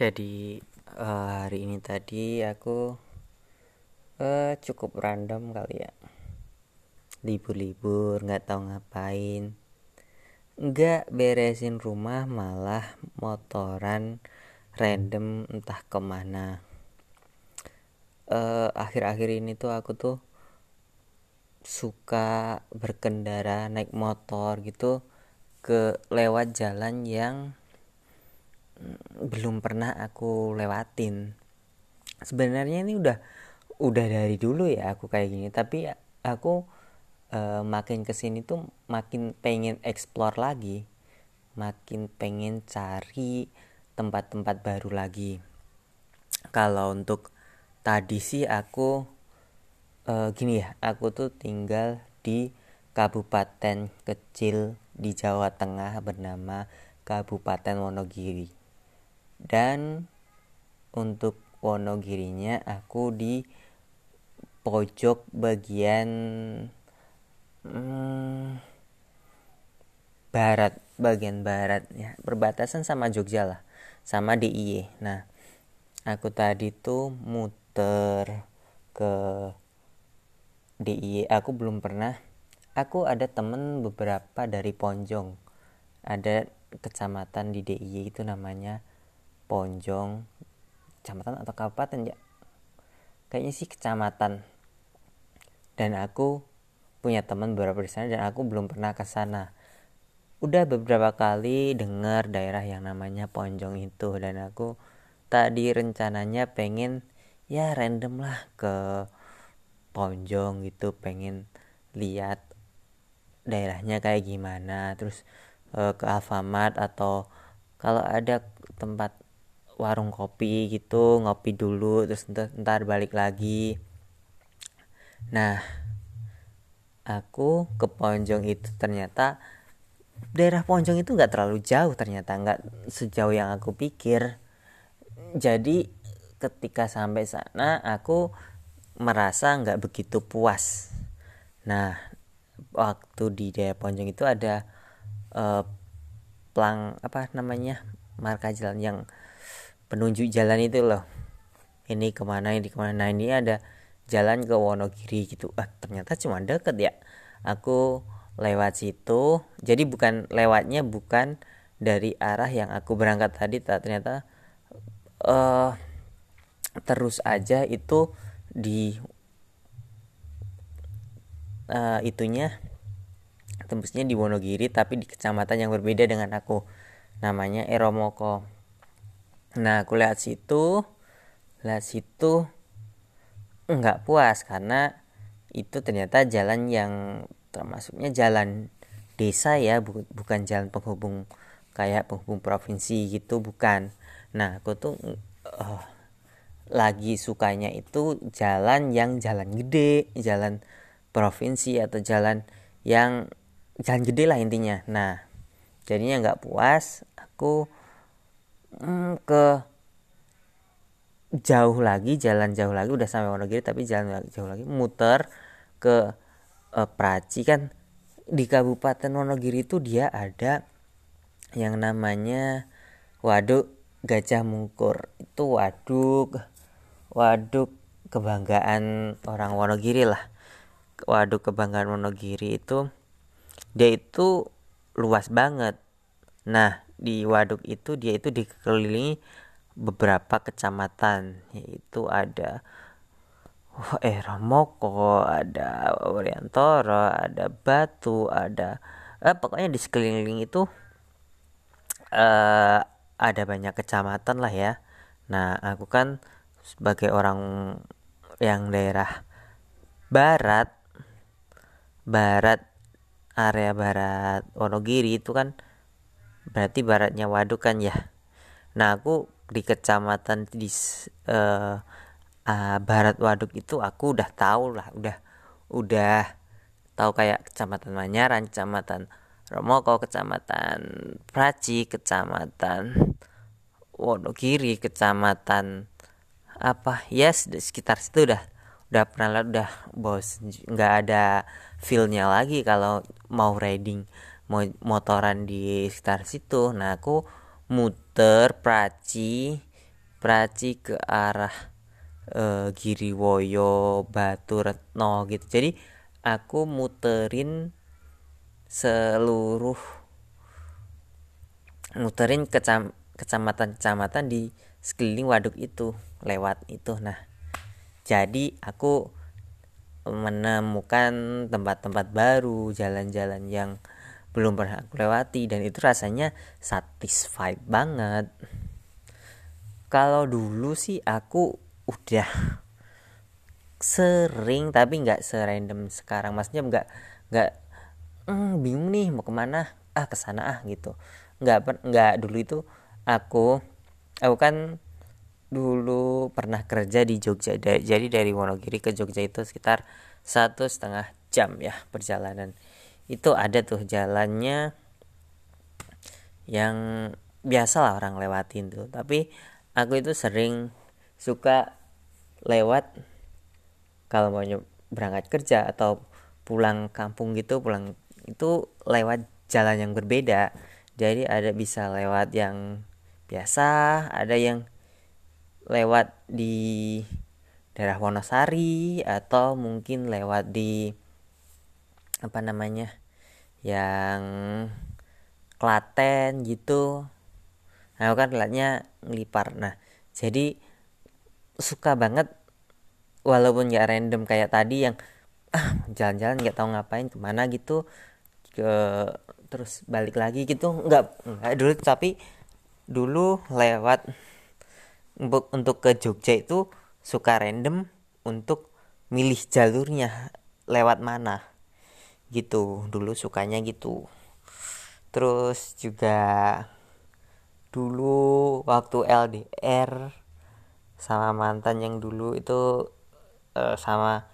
jadi uh, hari ini tadi aku uh, cukup random kali ya. Libur-libur nggak tahu ngapain. Nggak beresin rumah malah motoran random entah ke mana. Akhir akhir-akhir ini tuh aku tuh suka berkendara naik motor gitu ke lewat jalan yang belum pernah aku lewatin. Sebenarnya ini udah udah dari dulu ya aku kayak gini. Tapi aku uh, makin ke sini tuh makin pengen explore lagi. Makin pengen cari tempat-tempat baru lagi. Kalau untuk tadi sih aku uh, gini ya aku tuh tinggal di kabupaten kecil di Jawa Tengah bernama Kabupaten Wonogiri dan untuk Wonogirinya aku di pojok bagian hmm, barat bagian barat ya. Perbatasan sama Jogja lah sama DIY nah aku tadi tuh muter ke DIY aku belum pernah. Aku ada temen beberapa dari Ponjong. Ada kecamatan di DIY itu namanya Ponjong kecamatan atau kabupaten ya kayaknya sih kecamatan. Dan aku punya teman beberapa di sana dan aku belum pernah ke sana. Udah beberapa kali dengar daerah yang namanya Ponjong itu dan aku tadi rencananya pengen ya random lah ke Ponjong gitu pengen lihat daerahnya kayak gimana. Terus uh, ke Alfamart atau kalau ada tempat warung kopi gitu ngopi dulu terus ntar, ntar balik lagi. Nah aku ke Ponjong itu ternyata daerah Ponjong itu nggak terlalu jauh ternyata nggak sejauh yang aku pikir. Jadi ketika sampai sana aku merasa nggak begitu puas. Nah waktu di daerah Ponjong itu ada uh, plang apa namanya marka jalan yang penunjuk jalan itu loh. Ini ke mana ini ke mana. Nah ini ada jalan ke Wonogiri gitu. Ah ternyata cuma deket ya. Aku lewat situ. Jadi bukan lewatnya bukan dari arah yang aku berangkat tadi ternyata uh, terus aja itu di uh, itunya tembusnya di Wonogiri tapi di kecamatan yang berbeda dengan aku. Namanya Eromoko nah aku lihat situ lihat situ nggak puas karena itu ternyata jalan yang termasuknya jalan desa ya bu bukan jalan penghubung kayak penghubung provinsi gitu bukan. Nah aku tuh uh, lagi sukanya itu jalan yang jalan gede jalan provinsi atau jalan yang jalan gede lah intinya. Nah jadinya nggak puas aku hmm, ke jauh lagi jalan jauh lagi udah sampai Wonogiri tapi jalan jauh lagi muter ke uh, Praci. Kan di Kabupaten Wonogiri itu dia ada yang namanya waduk Gajah Mungkur. Itu waduk waduk kebanggaan orang Wonogiri lah. Waduk kebanggaan Wonogiri itu dia itu luas banget. Nah di waduk itu dia itu dikelilingi beberapa kecamatan yaitu ada eh Ramoko, ada Oriantoro, ada Batu, ada eh, pokoknya di sekeliling itu eh, ada banyak kecamatan lah ya. Nah, aku kan sebagai orang yang daerah barat barat area barat Wonogiri itu kan berarti baratnya waduk kan ya? Nah aku di kecamatan di uh, uh, barat waduk itu aku udah tahu lah udah udah tahu kayak kecamatan Manyaran kecamatan Romoko kecamatan Praci kecamatan Wonogiri kecamatan apa? Ya yes, sekitar situ udah udah pernah lah udah bos nggak ada feelnya lagi kalau mau riding motoran di sekitar situ. Nah aku muter praci Praci ke arah uh, Giriwoyo Batu Retno gitu. Jadi aku muterin seluruh muterin kecam kecamatan-kecamatan di sekeliling waduk itu lewat itu. Nah jadi aku menemukan tempat-tempat baru jalan-jalan yang belum pernah aku lewati dan itu rasanya satisfied banget. Kalau dulu sih aku udah sering tapi nggak serandom sekarang. Maksudnya nggak nggak hmm, bingung nih mau ke mana? Ah ke sana ah gitu. Nggak nggak dulu itu aku aku kan dulu pernah kerja di Jogja jadi dari Wonogiri ke Jogja itu sekitar satu setengah jam ya perjalanan itu ada tuh jalannya yang biasa lah orang lewatin tuh. Tapi aku itu sering suka lewat kalau mau berangkat kerja atau pulang kampung gitu pulang itu lewat jalan yang berbeda. Jadi ada bisa lewat yang biasa ada yang lewat di daerah Wonosari atau mungkin lewat di apa namanya yang Klaten gitu. Nah kan liatnya ngelipar. Nah jadi suka banget walaupun ya random kayak tadi yang ah jalan-jalan nggak tahu ngapain ke mana gitu ke terus balik lagi gitu. Nggak nggak dulu tapi dulu lewat untuk untuk ke Jogja itu suka random untuk milih jalurnya lewat mana gitu dulu sukanya gitu. Terus juga dulu waktu LDR sama mantan yang dulu itu uh, sama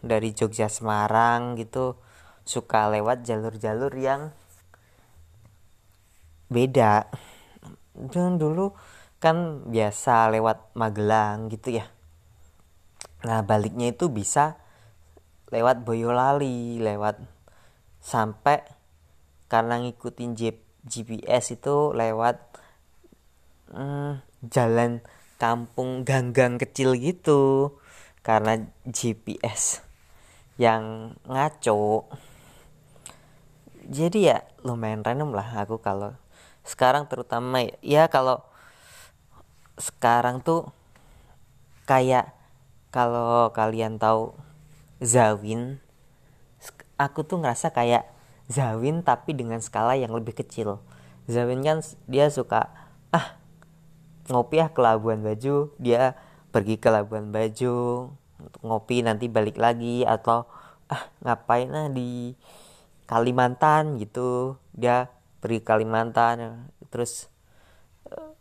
dari Jogja Semarang gitu suka lewat jalur-jalur yang beda. Dan dulu kan biasa lewat Magelang gitu ya. Nah baliknya itu bisa lewat Boyolali lewat sampai karena ngikutin GPS itu lewat hmm, jalan kampung ganggang kecil gitu. Karena GPS yang ngaco. Jadi ya lumayan random lah aku kalau sekarang terutama ya, ya kalau sekarang tuh kayak kalau kalian tahu Zawin. Aku tuh ngerasa kayak Zawin tapi dengan skala yang lebih kecil. Zawin kan dia suka ah ngopi ah ke Labuan Bajo. Dia pergi ke Labuan Bajo ngopi nanti balik lagi atau ah ngapain ah di Kalimantan? Gitu. Dia pergi Kalimantan terus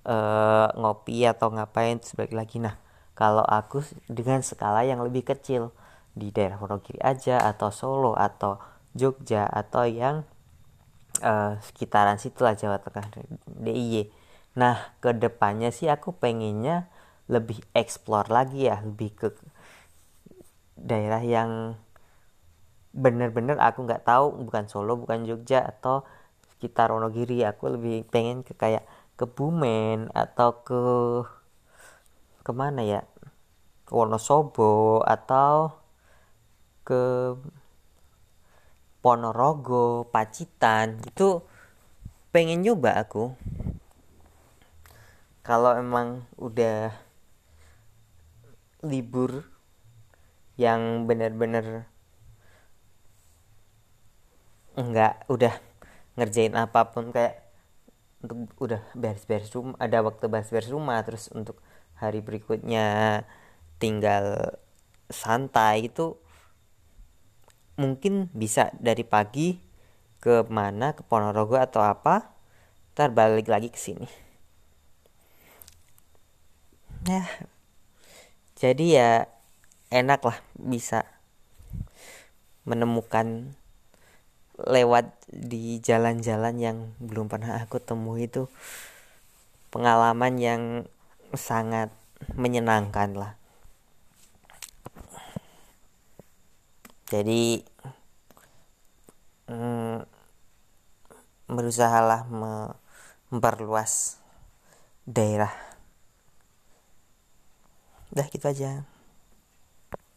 uh, ngopi atau ngapain terus lagi. Nah kalau aku dengan skala yang lebih kecil di daerah Wonogiri aja atau Solo atau Jogja atau yang uh, sekitaran situ lah Jawa Tengah DIY. Nah ke depannya sih aku pengennya lebih explore lagi ya lebih ke daerah yang bener-bener aku nggak tahu bukan Solo bukan Jogja atau sekitar Wonogiri aku lebih pengen ke kayak ke Bumen atau ke ke mana ya Wonosobo atau ke Ponorogo, Pacitan itu pengen nyoba aku. Kalau emang udah libur yang bener-bener enggak udah ngerjain apa pun kayak untuk udah beres-beres rumah ada waktu beres-beres rumah terus untuk hari berikutnya tinggal santai itu mungkin bisa dari pagi ke mana ke Ponorogo atau apa ntar balik lagi ke sini. Ya jadi ya enak lah bisa menemukan lewat di jalan-jalan yang belum pernah aku temui itu pengalaman yang sangat menyenangkan lah jadi hmm, berusahalah memperluas daerah. Udah gitu aja.